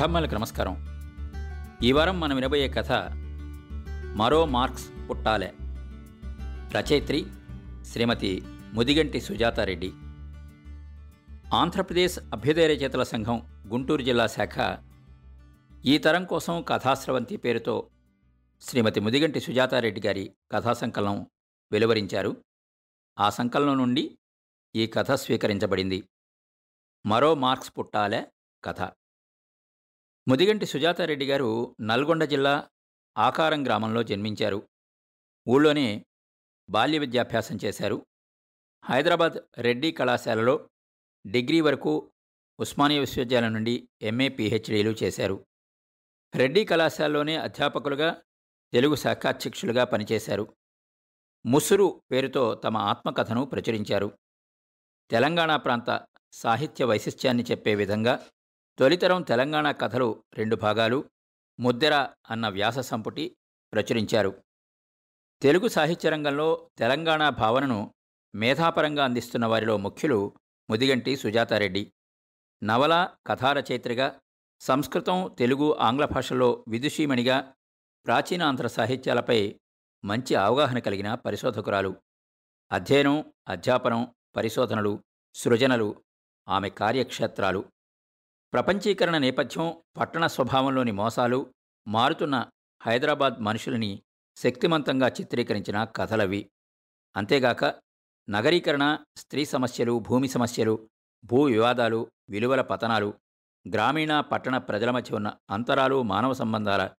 కథమ్మలకు నమస్కారం. ఈ వారం మనం వినబోయే కథ మరో మార్క్స్ పుట్టాలే. రచయిత్రి శ్రీమతి ముదిగంటి సుజాతారెడ్డి. ఆంధ్రప్రదేశ్ అభ్యుదయ రచయితల సంఘం గుంటూరు జిల్లా శాఖ ఈ తరం కోసం కథాస్రవంతి పేరుతో శ్రీమతి ముదిగంటి సుజాతారెడ్డి గారి కథా సంకలనం వెలువరించారు. ఆ సంకలనం నుండి ఈ కథ స్వీకరించబడింది. మరో మార్క్స్ పుట్టాలే కథ. ముదిగంటి సుజాతారెడ్డి గారు నల్గొండ జిల్లా ఆకారం గ్రామంలో జన్మించారు. ఊళ్ళోనే బాల్య విద్యాభ్యాసం చేశారు. హైదరాబాద్ రెడ్డి కళాశాలలో డిగ్రీ వరకు ఉస్మానియా విశ్వవిద్యాలయం నుండి ఎంఏ పిహెచ్డీలు చేశారు. రెడ్డి కళాశాలలోనే అధ్యాపకులుగా తెలుగు శాఖాధ్యక్షులుగా పనిచేశారు. ముసురు పేరుతో తమ ఆత్మకథను ప్రచురించారు. తెలంగాణ ప్రాంత సాహిత్య వైశిష్ట్యాన్ని చెప్పే విధంగా తొలితరం తెలంగాణ కథలు రెండు భాగాలు ముద్దెర అన్న వ్యాస సంపుటి ప్రచురించారు. తెలుగు సాహిత్య రంగంలో తెలంగాణ భావనను మేధాపరంగా అందిస్తున్న వారిలో ముఖ్యులు ముదిగంటి సుజాతారెడ్డి. నవల కథారచయిత్రిగా సంస్కృతం తెలుగు ఆంగ్ల భాషల్లో విదుషీమణిగా ప్రాచీనాంధ్ర సాహిత్యాలపై మంచి అవగాహన కలిగిన పరిశోధకురాలు. అధ్యయనం అధ్యాపనం పరిశోధనలు సృజనలు ఆమె కార్యక్షేత్రాలు. ప్రపంచీకరణ నేపథ్యం పట్టణ స్వభావంలోని మోసాలు మారుతున్న హైదరాబాద్ మనుషులని శక్తిమంతంగా చిత్రీకరించిన కథలవి. అంతేగాక నగరీకరణ స్త్రీ సమస్యలు భూమి సమస్యలు భూ వివాదాలు విలువల పతనాలు గ్రామీణ పట్టణ ప్రజల మధ్య ఉన్న అంతరాలు మానవ సంబంధాల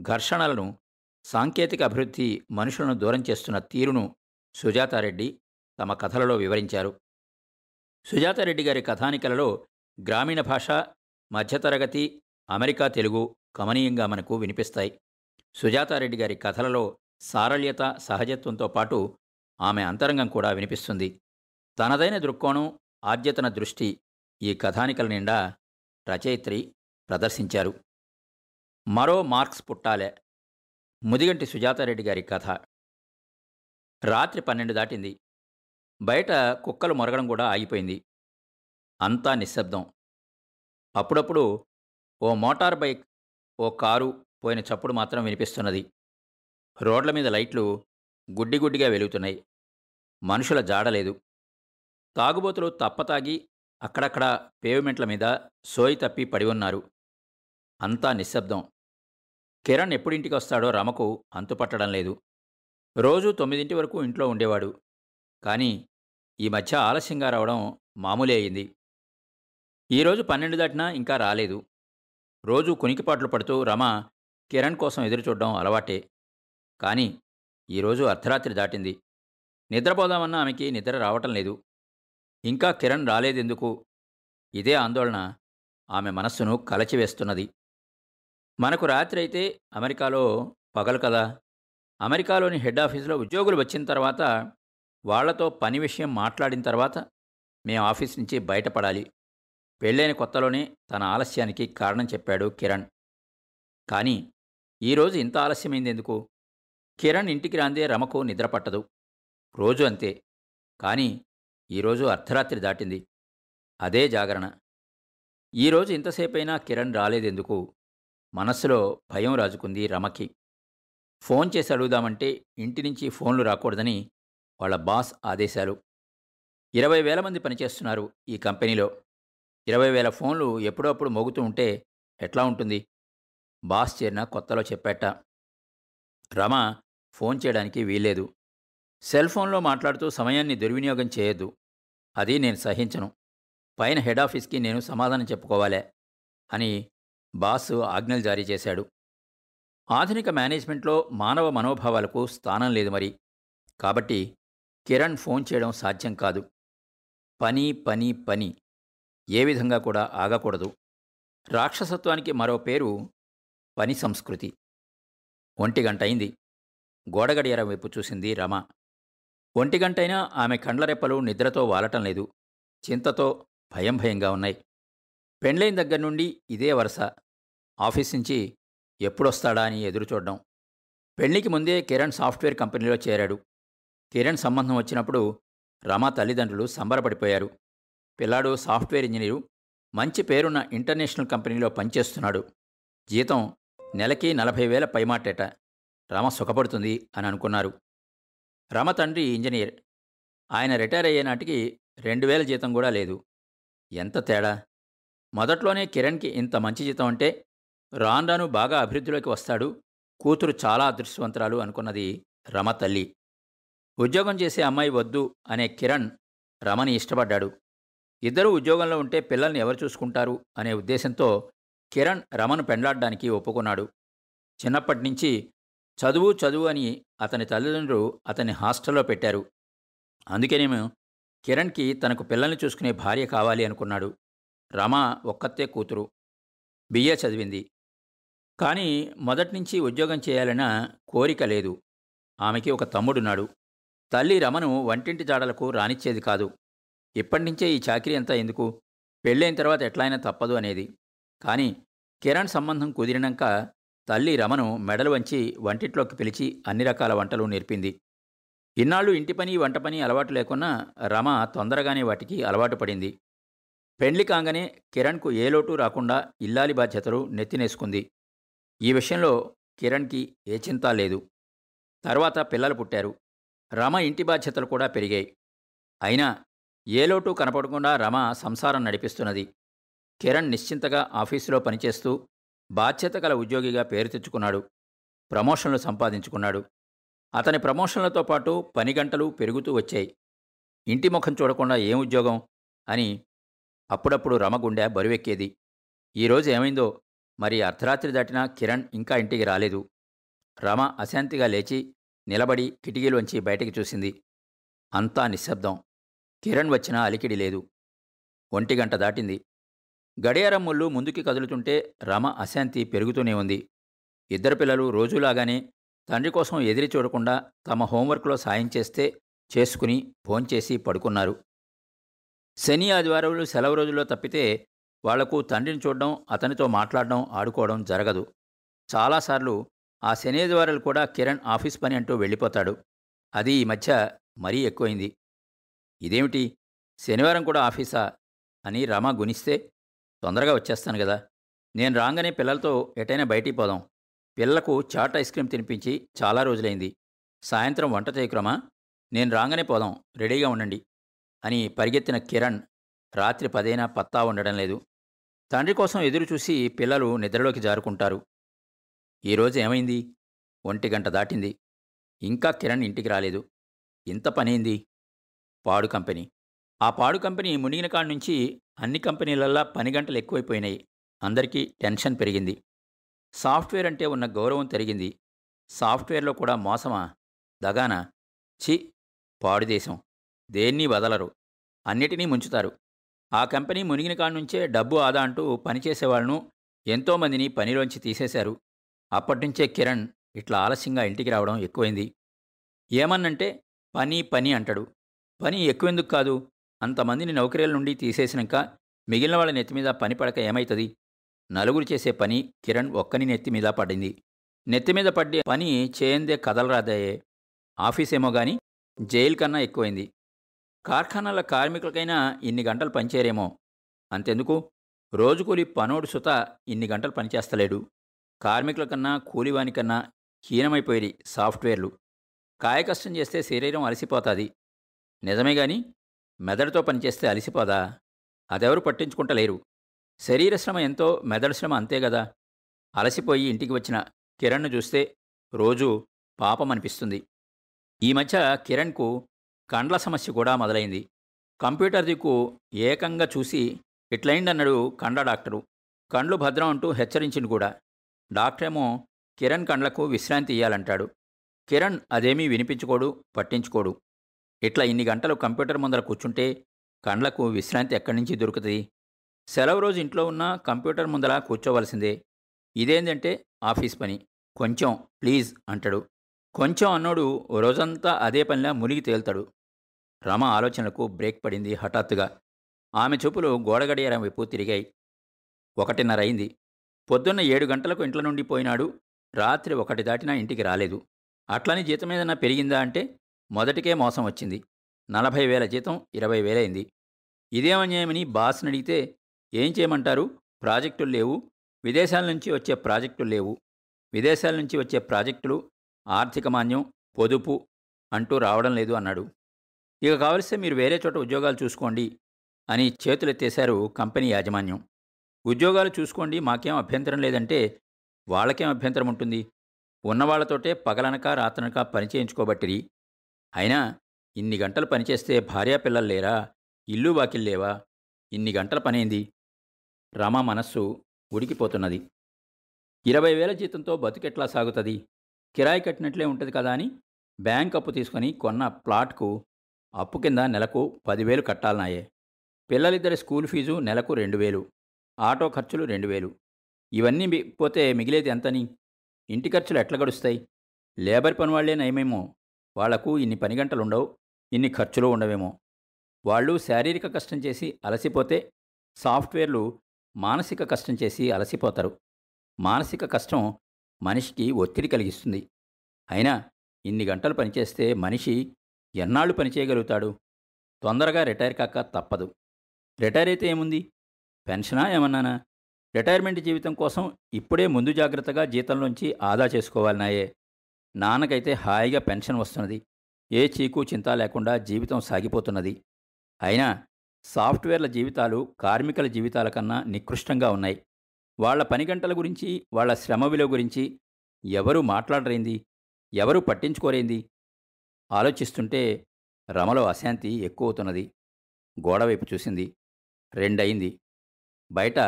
ఘర్షణలను సాంకేతిక అభివృద్ధి మనుషులను దూరం చేస్తున్న తీరును సుజాతారెడ్డి తమ కథలలో వివరించారు. సుజాతారెడ్డి గారి కథానికలలో గ్రామీణ భాష మధ్యతరగతి అమెరికా తెలుగు కమనీయంగా మనకు వినిపిస్తాయి. సుజాతారెడ్డి గారి కథలలో సారళ్యత సహజత్వంతో పాటు ఆమె అంతరంగం కూడా వినిపిస్తుంది. తనదైన దృక్కోణం ఆద్యతన దృష్టి ఈ కథానికల నిండా రచయిత్రి ప్రదర్శించారు. మరో మార్క్స్ పుట్టాలే. ముదిగంటి సుజాతారెడ్డి గారి కథ. రాత్రి పన్నెండు దాటింది. బయట కుక్కలు మొరగడం కూడా ఆగిపోయింది. అంతా నిశ్శబ్దం. అప్పుడప్పుడు ఓ మోటార్ బైక్ ఓ కారు పోయిన చప్పుడు మాత్రం వినిపిస్తున్నది. రోడ్ల మీద లైట్లు గుడ్డిగుడ్డిగా వెలుగుతున్నాయి. మనుషుల జాడలేదు తాగుబోతులు తప్పతాగి అక్కడక్కడ పేవ్మెంట్ల మీద సోయి తప్పి పడి ఉన్నారు. అంతా నిశ్శబ్దం. కిరణ్ ఎప్పుడింటికి వస్తాడో రమకు అంతుపట్టడం లేదు. రోజు తొమ్మిదింటి వరకు ఇంట్లో ఉండేవాడు. కానీ ఈ మధ్య ఆలస్యంగా రావడం మామూలే అయింది. ఈరోజు పన్నెండు దాటినా ఇంకా రాలేదు. రోజు కునికిపాట్లు పడుతూ రమ కిరణ్ కోసం ఎదురుచూడడం అలవాటే. కానీ ఈరోజు అర్ధరాత్రి దాటింది. నిద్రపోదామన్నా ఆమెకి నిద్ర రావటం లేదు. ఇంకా కిరణ్ రాలేదెందుకు? ఇదే ఆందోళన ఆమె మనస్సును కలచివేస్తున్నది. మనకు రాత్రి అయితే అమెరికాలో పగలు కదా. అమెరికాలోని హెడ్ ఆఫీసులో ఉద్యోగులు వచ్చిన తర్వాత వాళ్ళతో పని విషయం మాట్లాడిన తర్వాత మేము ఆఫీస్ నుంచి బయటపడాలి. పెళ్ళైన కొత్తలోనే తన ఆలస్యానికి కారణం చెప్పాడు కిరణ్. కానీ ఈరోజు ఇంత ఆలస్యమైంది ఎందుకు కిరణ్ ఇంటికి రాందే రమకు నిద్ర పట్టదు. రోజు అంతే. కానీ ఈరోజు అర్ధరాత్రి దాటింది. అదే జాగరణ. ఈరోజు ఇంతసేపైనా కిరణ్ రాలేదెందుకు? మనస్సులో భయం రాజుకుంది రమకి. ఫోన్ చేసి అడుగుదామంటే ఇంటి నుంచి ఫోన్లు రాకూడదని వాళ్ళ బాస్ ఆదేశాలు. ఇరవై వేల మంది పనిచేస్తున్నారు ఈ కంపెనీలో. ఇరవై వేల ఫోన్లు ఎప్పుడప్పుడు మోగుతూ ఉంటే ఎట్లా ఉంటుంది? బాస్ చేరిన కొత్తలో చెప్పేట. రమ ఫోన్ చేయడానికి వీల్లేదు. సెల్ ఫోన్లో మాట్లాడుతూ సమయాన్ని దుర్వినియోగం చేయొద్దు. అది నేను సహించను. పైన హెడ్ ఆఫీస్కి నేను సమాధానం చెప్పుకోవాలే అని బాస్ ఆజ్ఞలు జారీ చేశాడు. ఆధునిక మేనేజ్మెంట్లో మానవ మనోభావాలకు స్థానం లేదు మరి. కాబట్టి కిరణ్ ఫోన్ చేయడం సాధ్యం కాదు. పని పని పని ఏ విధంగా కూడా ఆగకూడదు. రాక్షసత్వానికి మరో పేరు పని సంస్కృతి. ఒంటి గంట అయింది. వైపు చూసింది రమ. ఒంటి గంటైనా ఆమె కండ్లరెప్పలు నిద్రతో వాలటం లేదు. చింతతో భయం భయంగా ఉన్నాయి. పెండ్లైన దగ్గర నుండి ఇదే వరుస. ఆఫీస్ నుంచి ఎప్పుడొస్తాడా అని ఎదురుచూడడం పెళ్ళికి ముందే కిరణ్ సాఫ్ట్వేర్ కంపెనీలో చేరాడు. కిరణ్ సంబంధం వచ్చినప్పుడు రమ తల్లిదండ్రులు సంబరపడిపోయారు. పిల్లాడు సాఫ్ట్వేర్ ఇంజనీరు మంచి పేరున్న ఇంటర్నేషనల్ కంపెనీలో పనిచేస్తున్నాడు. జీతం నెలకి నలభై వేల పైమాటేట. రమ సుఖపడుతుంది అని అనుకున్నారు. రమ తండ్రి ఇంజనీర్. ఆయన రిటైర్ అయ్యే నాటికి రెండు వేల జీతం కూడా లేదు. ఎంత తేడా? మొదట్లోనే కిరణ్కి ఇంత మంచి జీతం అంటే రాను రాను బాగా అభివృద్ధిలోకి వస్తాడు. కూతురు చాలా అదృష్టవంతురాలు అనుకున్నది రమ తల్లి. ఉద్యోగం చేసే అమ్మాయి వద్దు అనే కిరణ్ రమని ఇష్టపడ్డాడు. ఇద్దరూ ఉద్యోగంలో ఉంటే పిల్లల్ని ఎవరు చూసుకుంటారు అనే ఉద్దేశంతో కిరణ్ రమను పెండ్లాడడానికి ఒప్పుకున్నాడు. చిన్నప్పటి నుంచి చదువు చదువు అని అతని తల్లిదండ్రులు అతన్ని హాస్టల్లో పెట్టారు. అందుకేనేమో కిరణ్కి తనకు పిల్లల్ని చూసుకునే భార్య కావాలి అనుకున్నాడు. రమ ఒక్కతే కూతురు. బిఏ చదివింది. కానీ మొదటి నుంచి ఉద్యోగం చేయాలన్న కోరిక లేదు. ఆమెకి ఒక తమ్ముడున్నాడు. తల్లి రమను వంటింటి జాడలకు రానిచ్చేది కాదు. ఇప్పటినుంచే ఈ చాకరీ అంతా ఎందుకు? పెళ్ళైన తర్వాత ఎట్లయినా తప్పదు అనేది. కానీ కిరణ్ సంబంధం కుదిరినాక తల్లి రమను మెడలు వంచి వంటిట్లోకి పిలిచి అన్ని రకాల వంటలు నేర్పింది. ఇన్నాళ్ళు ఇంటి పని వంట పని అలవాటు లేకున్నా రమ తొందరగానే వాటికి అలవాటు పడింది. పెండ్లి కాగానే కిరణ్కు ఏ లోటు రాకుండా ఇల్లాలి బాధ్యతలు నెత్తినేసుకుంది. ఈ విషయంలో కిరణ్కి ఏ చింత లేదు. తర్వాత పిల్లలు పుట్టారు. రమ ఇంటి బాధ్యతలు కూడా పెరిగాయి. అయినా ఏ లోటు కనపడకుండా రమ సంసారం నడిపిస్తున్నది. కిరణ్ నిశ్చింతగా ఆఫీసులో పనిచేస్తూ బాధ్యత గల ఉద్యోగిగా పేరు తెచ్చుకున్నాడు. ప్రమోషన్లు సంపాదించుకున్నాడు. అతని ప్రమోషన్లతో పాటు పని గంటలు పెరుగుతూ వచ్చాయి. ఇంటి ముఖం చూడకుండా ఏం ఉద్యోగం? అని అప్పుడప్పుడు రమ గుండె బరువెక్కేది. ఈరోజు ఏమైందో మరి అర్ధరాత్రి దాటినా కిరణ్ ఇంకా ఇంటికి రాలేదు. రమ అశాంతిగా లేచి నిలబడి కిటికీలోంచి బయటికి చూసింది. అంతా నిశ్శబ్దం. కిరణ్ వచ్చినా అలికిడి లేదు. ఒంటి గంట దాటింది. గడియారం ముళ్ళు ముందుకి కదులుతుంటే రమ అశాంతి పెరుగుతూనే ఉంది. ఇద్దరు పిల్లలు రోజులాగానే తండ్రి కోసం ఎదిరి చూడకుండా తమ హోంవర్క్లో సాయం చేస్తే చేసుకుని ఫోన్చేసి పడుకున్నారు. శని ఆదివారాలు సెలవు రోజుల్లో తప్పితే వాళ్ళకు తండ్రిని చూడడం అతనితో మాట్లాడడం ఆడుకోవడం జరగదు. చాలాసార్లు ఆ శని ఆదివారాలు కూడా కిరణ్ ఆఫీస్ పని అంటూ వెళ్ళిపోతాడు. అది ఈ మధ్య మరీ ఎక్కువైంది. ఇదేమిటి? శనివారం కూడా ఆఫీసా? అని రమ గునిస్తే తొందరగా వచ్చేస్తాను కదా నేను రాగానే పిల్లలతో ఎటైనా బయటికి పోదాం. పిల్లలకు చాట్ ఐస్ క్రీమ్ తినిపించి చాలా రోజులైంది. సాయంత్రం వంట చేయకురమా? నేను రాగానే పోదాం. రెడీగా ఉండండి. అని పరిగెత్తిన కిరణ్ రాత్రి పదైనా పత్తా ఉండడం లేదు. తండ్రి కోసం ఎదురు చూసి పిల్లలు నిద్రలోకి జారుకుంటారు. ఈరోజు ఏమైంది? ఒంటి గంట దాటింది. ఇంకా కిరణ్ ఇంటికి రాలేదు. ఇంత పనేంది? పాడు కంపెనీ. ఆ పాడు కంపెనీ మునిగిన కాడ నుంచి అన్ని కంపెనీలల్లా పని గంటలు ఎక్కువైపోయినాయి. అందరికీ టెన్షన్ పెరిగింది. సాఫ్ట్వేర్ అంటే ఉన్న గౌరవం తరిగింది. సాఫ్ట్వేర్లో కూడా మోసమా? దగానా? చి పాడుదేశం దేన్ని వదలరు. అన్నిటినీ ముంచుతారు. ఆ కంపెనీ మునిగిన నుంచే డబ్బు ఆదా అంటూ పనిచేసేవాళ్ళను ఎంతోమందిని పనిలోంచి తీసేశారు. అప్పటినుంచే కిరణ్ ఇట్లా ఆలస్యంగా ఇంటికి రావడం ఎక్కువైంది. ఏమన్నంటే పని పని అంటాడు. పని ఎక్కువెందుకు కాదు? అంతమందిని నౌకరీల నుండి తీసేసినాక మిగిలిన వాళ్ళ నెత్తి మీద పని పడక ఏమైతుంది? నలుగురు చేసే పని కిరణ్ ఒక్కని నెత్తి మీద పడింది. నెత్తి మీద పడ్డే పని చేయందే కదలరాదాయే ఆఫీసేమో గాని జైలు కన్నా ఎక్కువైంది. కార్ఖానాల కార్మికులకైనా ఇన్ని గంటలు పనిచేరేమో అంతెందుకు? రోజు కూలి పనోడు సుత ఇన్ని గంటలు పనిచేస్తలేడు. కార్మికుల కన్నా కూలివానికన్నా హీనమైపోయి సాఫ్ట్వేర్లు. కాయకష్టం చేస్తే శరీరం అలసిపోతుంది. నిజమే గాని మెదడుతో పనిచేస్తే అలసిపోదా? అదెవరు పట్టించుకుంటలేరు. శరీర శ్రమ ఎంతో మెదడు శ్రమ అంతే కదా అలసిపోయి ఇంటికి వచ్చిన కిరణ్ను చూస్తే రోజు పాపం అనిపిస్తుంది. ఈ మధ్య కిరణ్కు కండ్ల సమస్య కూడా మొదలైంది. కంప్యూటర్ దిక్కు ఏకంగా చూసి ఇట్లయిందన్నాడు కండ్ల డాక్టరు. కండ్లు భద్రం అంటూ హెచ్చరించింది కూడా. డాక్టరేమో కిరణ్ కండ్లకు విశ్రాంతి ఇయ్యాలంటాడు. కిరణ్ అదేమీ వినిపించుకోడు పట్టించుకోడు. ఇట్లా ఇన్ని గంటలు కంప్యూటర్ ముందర కూర్చుంటే కండ్లకు విశ్రాంతి ఎక్కడి నుంచి దొరుకుతుంది? సెలవు రోజు ఇంట్లో ఉన్న కంప్యూటర్ ముందర కూర్చోవలసిందే. ఇదేంటంటే ఆఫీస్ పని. కొంచెం ప్లీజ్ అంటాడు. కొంచెం అన్నోడు రోజంతా అదే పనిలా మునిగి తేల్తాడు. రమ ఆలోచనలకు బ్రేక్ పడింది హఠాత్తుగా. ఆమె చూపులు గోడగడియారం వైపు తిరిగాయి. ఒకటిన్నర అయింది. పొద్దున్న ఏడు గంటలకు ఇంట్లో నుండి పోయినాడు. రాత్రి ఒకటి దాటినా ఇంటికి రాలేదు. అట్లని జీతం ఏదైనా పెరిగిందా అంటే మొదటికే మోసం వచ్చింది. నలభై వేల జీతం ఇరవై వేలైంది ఇదేమన్యాయమని బాస్ని అడిగితే ఏం చేయమంటారు? ప్రాజెక్టులు లేవు. విదేశాల నుంచి వచ్చే ప్రాజెక్టులు లేవు. విదేశాల నుంచి వచ్చే ప్రాజెక్టులు ఆర్థిక మాన్యం పొదుపు అంటూ రావడం లేదు అన్నాడు. ఇక కావలిస్తే మీరు వేరే చోట ఉద్యోగాలు చూసుకోండి అని చేతులెత్తేశారు కంపెనీ యాజమాన్యం. ఉద్యోగాలు చూసుకోండి మాకేం అభ్యంతరం లేదంటే వాళ్ళకేం అభ్యంతరం ఉంటుంది? ఉన్నవాళ్ళతోటే పగలనక రాత్రనక పని చేయించుకోబట్టిరి. అయినా ఇన్ని గంటలు పనిచేస్తే భార్యాపిల్లలు లేరా? ఇల్లు వాకిల్లేవా ఇన్ని గంటల పనేంది? రమ మనస్సు ఉడికిపోతున్నది. ఇరవై వేల జీతంతో బతుకెట్లా సాగుతుంది? కిరాయి కట్టినట్లే ఉంటుంది కదా అని బ్యాంక్ అప్పు తీసుకొని కొన్న ప్లాట్కు అప్పు కింద నెలకు పదివేలు కట్టాలనాయే. పిల్లలిద్దరి స్కూల్ ఫీజు నెలకు రెండు వేలు ఆటో ఖర్చులు రెండు వేలు ఇవన్నీ పోతే మిగిలేది ఎంతని? ఇంటి ఖర్చులు ఎట్లా గడుస్తాయి? లేబర్ పని వాళ్ళే నయమేమో. వాళ్ళకు ఇన్ని పని గంటలు ఉండవు ఇన్ని ఖర్చులు ఉండవేమో. వాళ్ళు శారీరక కష్టం చేసి అలసిపోతే సాఫ్ట్వేర్లు మానసిక కష్టం చేసి అలసిపోతారు. మానసిక కష్టం మనిషికి ఒత్తిడి కలిగిస్తుంది. అయినా ఇన్ని గంటలు పనిచేస్తే మనిషి ఎన్నాళ్ళు పనిచేయగలుగుతాడు తొందరగా రిటైర్ కాక తప్పదు. రిటైర్ అయితే ఏముంది? పెన్షనా ఏమన్నానా? రిటైర్మెంట్ జీవితం కోసం ఇప్పుడే ముందు జాగ్రత్తగా జీతంలోంచి ఆదా చేసుకోవాలన్నాయే నాన్నకైతే హాయిగా పెన్షన్ వస్తున్నది. ఏ చీకు చింత లేకుండా జీవితం సాగిపోతున్నది. అయినా సాఫ్ట్వేర్ల జీవితాలు కార్మికుల జీవితాల కన్నా నికృష్టంగా ఉన్నాయి. వాళ్ళ పని గంటల గురించి వాళ్ళ శ్రమ విలువ గురించి ఎవరూ మాట్లాడరేంది? ఎవరూ పట్టించుకోరేంది? ఆలోచిస్తుంటే రమలో అశాంతి ఎక్కువవుతున్నది. గోడవైపు చూసింది. రెండయింది. బయట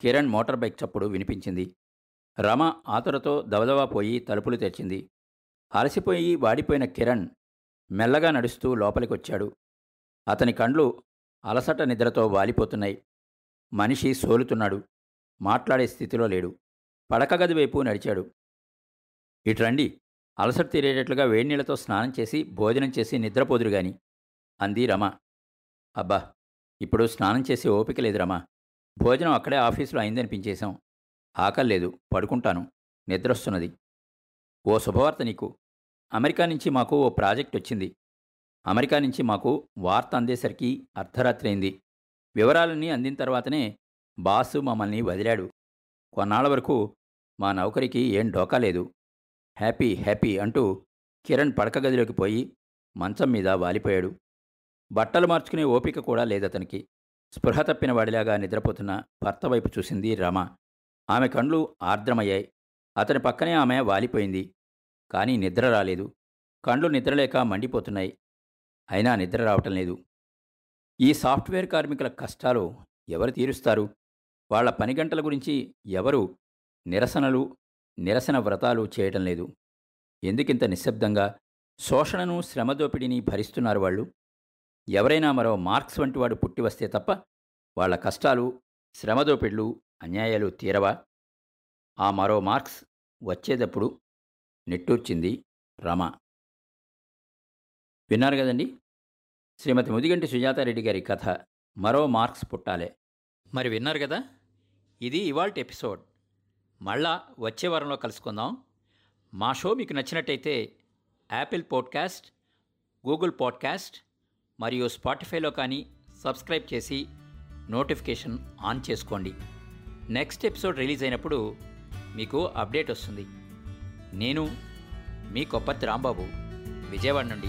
కిరణ్ మోటార్ బైక్ చప్పుడు వినిపించింది. రమ ఆతురతో దవదవా పోయి తలుపులు తెరిచింది. అలసిపోయి వాడిపోయిన కిరణ్ మెల్లగా నడుస్తూ లోపలికొచ్చాడు. అతని కండ్లు అలసట నిద్రతో వాలిపోతున్నాయి. మనిషి సోలుతున్నాడు. మాట్లాడే స్థితిలో లేడు. పడక గది వైపు నడిచాడు. ఇటు రండి. అలసట తీరేటట్లుగా వేడినీళ్ళతో స్నానం చేసి భోజనం చేసి నిద్రపోదురు గాని అంది రమ. అబ్బా! ఇప్పుడు స్నానం చేసి ఓపిక లేదు రమ. భోజనం అక్కడే ఆఫీసులో అయిందనిపించేశాం. ఆకలి పడుకుంటాను నిద్రొస్తున్నది. ఓ శుభవార్త నీకు. అమెరికా నుంచి మాకు ఓ ప్రాజెక్ట్ వచ్చింది. అమెరికా నుంచి మాకు వార్త అందేసరికి అర్ధరాత్రి అయింది వివరాలన్నీ అందిన తర్వాతనే బాసు మమ్మల్ని వదిలాడు. కొన్నాళ్ళ వరకు మా నౌకరికి ఏం డోకా లేదు. హ్యాపీ హ్యాపీ అంటూ కిరణ్ పడక గదిలోకి పోయి మంచం మీద వాలిపోయాడు. బట్టలు మార్చుకునే ఓపిక కూడా లేదతనికి. స్పృహ తప్పిన వాడిలాగా నిద్రపోతున్న భర్త వైపు చూసింది రమ. ఆమె కండ్లు ఆర్ద్రమయ్యాయి. అతని పక్కనే ఆమె వాలిపోయింది. కానీ నిద్ర రాలేదు. కండ్లు నిద్రలేక మండిపోతున్నాయి. అయినా నిద్ర రావటం లేదు. ఈ సాఫ్ట్వేర్ కార్మికుల కష్టాలు ఎవరు తీరుస్తారు? వాళ్ళ పని గంటల గురించి ఎవరు నిరసనలు నిరసన వ్రతాలు చేయటం లేదు. ఎందుకింత నిశ్శబ్దంగా శోషణను శ్రమదోపిడిని భరిస్తున్నారు వాళ్ళు? ఎవరైనా మరో మార్క్స్ వంటి వాడు పుట్టి వస్తే తప్ప వాళ్ళ కష్టాలు శ్రమదోపిడ్లు అన్యాయాలు తీరవా? ఆ మరో మార్క్స్ వచ్చేటప్పుడు నిట్టూర్చింది రమ. విన్నారు కదండి? శ్రీమతి ముదిగంటి సుజాతారెడ్డి గారి కథ మరో మార్క్స్ పుట్టాలే. మరి విన్నారు కదా? ఇది ఇవాల్టి ఎపిసోడ్. మళ్ళా వచ్చే వారంలో కలుసుకుందాం. మా షో మీకు నచ్చినట్టయితే యాపిల్ పాడ్కాస్ట్ గూగుల్ పాడ్కాస్ట్ మరియు స్పాటిఫైలో కానీ సబ్స్క్రైబ్ చేసి నోటిఫికేషన్ ఆన్ చేసుకోండి. నెక్స్ట్ ఎపిసోడ్ రిలీజ్ అయినప్పుడు మీకు అప్డేట్ వస్తుంది. నేను మీ కొప్పతి రాంబాబు విజయవాడ నుండి